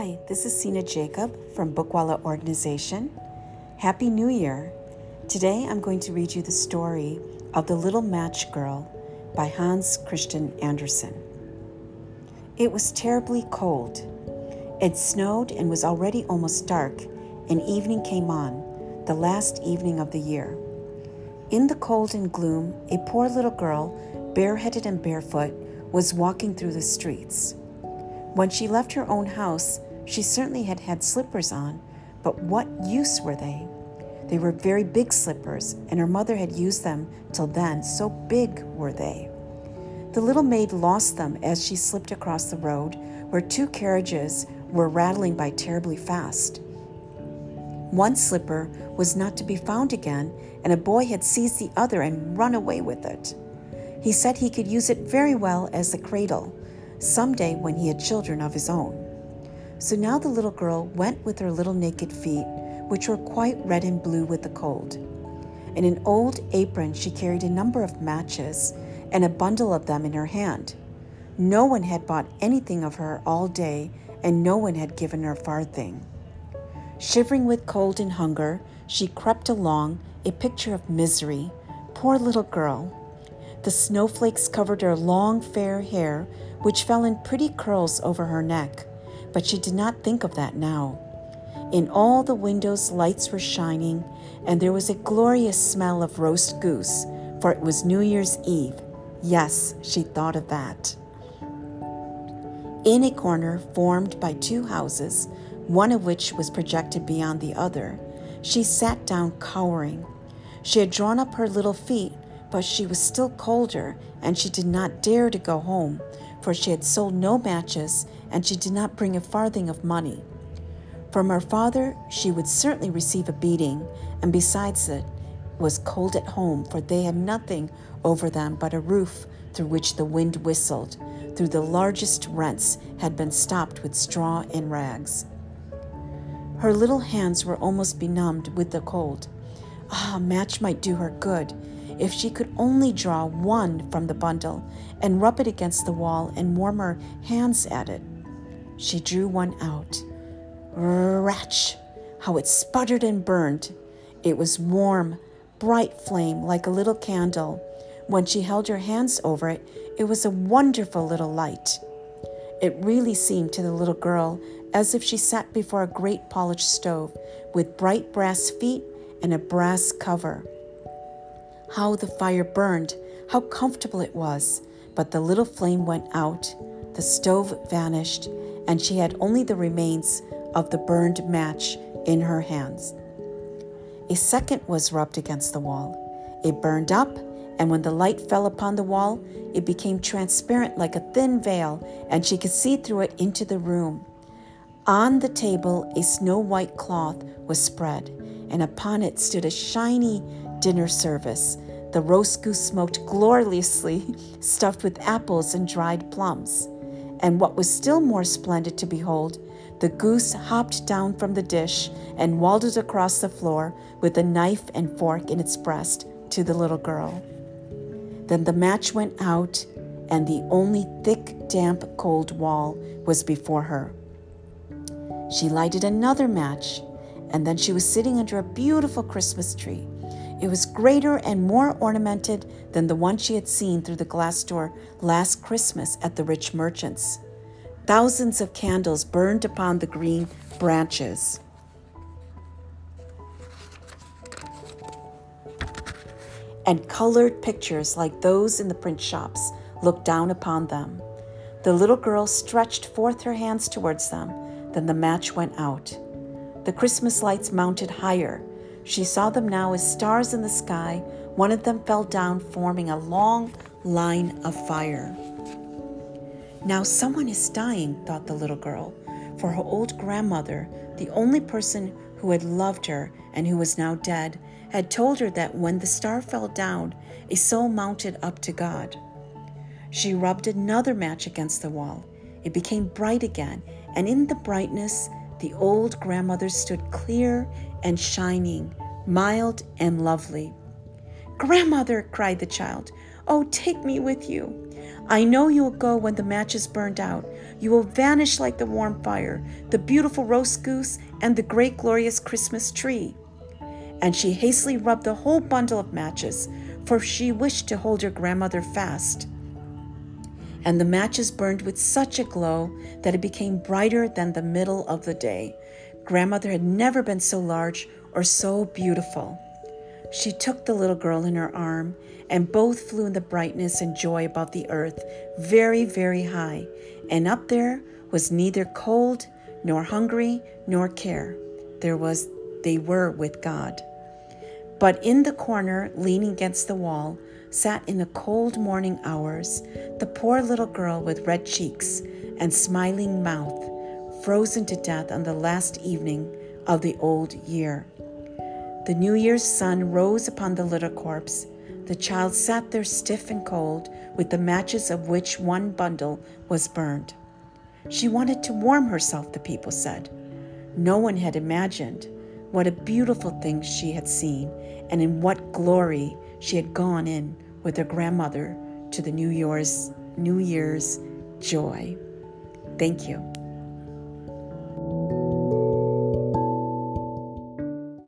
Hi, this is Sina Jacob from Bookwalla Organization. Happy New Year! Today I'm going to read you the story of The Little Match Girl by Hans Christian Andersen. It was terribly cold. It snowed and was already almost dark, and evening came on, the last evening of the year. In the cold and gloom, a poor little girl, bareheaded and barefoot, was walking through the streets. When she left her own house, she certainly had had slippers on, but what use were they? They were very big slippers, and her mother had used them till then, so big were they. The little maid lost them as she slipped across the road, where two carriages were rattling by terribly fast. One slipper was not to be found again, and a boy had seized the other and run away with it. He said he could use it very well as a cradle, someday when he had children of his own. So now the little girl went with her little naked feet, which were quite red and blue with the cold. In an old apron, she carried a number of matches and a bundle of them in her hand. No one had bought anything of her all day, and no one had given her a farthing. Shivering with cold and hunger, she crept along, a picture of misery. Poor little girl! The snowflakes covered her long fair hair, which fell in pretty curls over her neck, but she did not think of that now. In all the windows, lights were shining, and there was a glorious smell of roast goose, for it was New Year's Eve. Yes, she thought of that. In a corner formed by two houses, one of which was projected beyond the other, she sat down cowering. She had drawn up her little feet, but she was still colder, and she did not dare to go home, for she had sold no matches and she did not bring a farthing of money. From her father, she would certainly receive a beating, and besides it, was cold at home, for they had nothing over them but a roof through which the wind whistled, through the largest rents had been stopped with straw and rags. Her little hands were almost benumbed with the cold. Ah, a match might do her good if she could only draw one from the bundle and rub it against the wall and warm her hands at it. She drew one out. Ratch! How it sputtered and burned. It was warm, bright flame like a little candle. When she held her hands over it, it was a wonderful little light. It really seemed to the little girl as if she sat before a great polished stove with bright brass feet and a brass cover. How the fire burned, how comfortable it was. But the little flame went out, the stove vanished, and she had only the remains of the burned match in her hands. A second was rubbed against the wall. It burned up, and when the light fell upon the wall, it became transparent like a thin veil, and she could see through it into the room. On the table, a snow white cloth was spread, and upon it stood a shiny dinner service. The roast goose smoked gloriously, stuffed with apples and dried plums. And what was still more splendid to behold, the goose hopped down from the dish and waddled across the floor with a knife and fork in its breast to the little girl. Then the match went out, and the only thick, damp, cold wall was before her. She lighted another match, and then she was sitting under a beautiful Christmas tree it was greater and more ornamented than the one she had seen through the glass door last Christmas at the rich merchant's. Thousands of candles burned upon the green branches. And colored pictures like those in the print shops looked down upon them. The little girl stretched forth her hands towards them. Then the match went out. The Christmas lights mounted higher she saw them now as stars in the sky. One of them fell down, forming a long line of fire. Now someone is dying, thought the little girl, for her old grandmother, the only person who had loved her and who was now dead, had told her that when the star fell down, a soul mounted up to God. She rubbed another match against the wall. It became bright again, and in the brightness, the old grandmother stood clear and shining, mild and lovely. Grandmother, cried the child, oh, take me with you. I know you will go when the match is burned out. You will vanish like the warm fire, the beautiful roast goose, and the great glorious Christmas tree. And she hastily rubbed the whole bundle of matches, for she wished to hold her grandmother fast. And the matches burned with such a glow that it became brighter than the middle of the day. Grandmother had never been so large or so beautiful. She took the little girl in her arm, and both flew in the brightness and joy above the earth, very, very high. And up there was neither cold, nor hungry, nor care. There was they were with God. But in the corner, leaning against the wall, sat in the cold morning hours the poor little girl with red cheeks and smiling mouth, frozen to death on the last evening of the old year. The New Year's sun rose upon the little corpse. The child sat there stiff and cold, with the matches of which one bundle was burned. She wanted to warm herself, the people said. No one had imagined what a beautiful thing she had seen, and in what glory she had gone in with her grandmother to the New Year's New Year's joy. Thank you.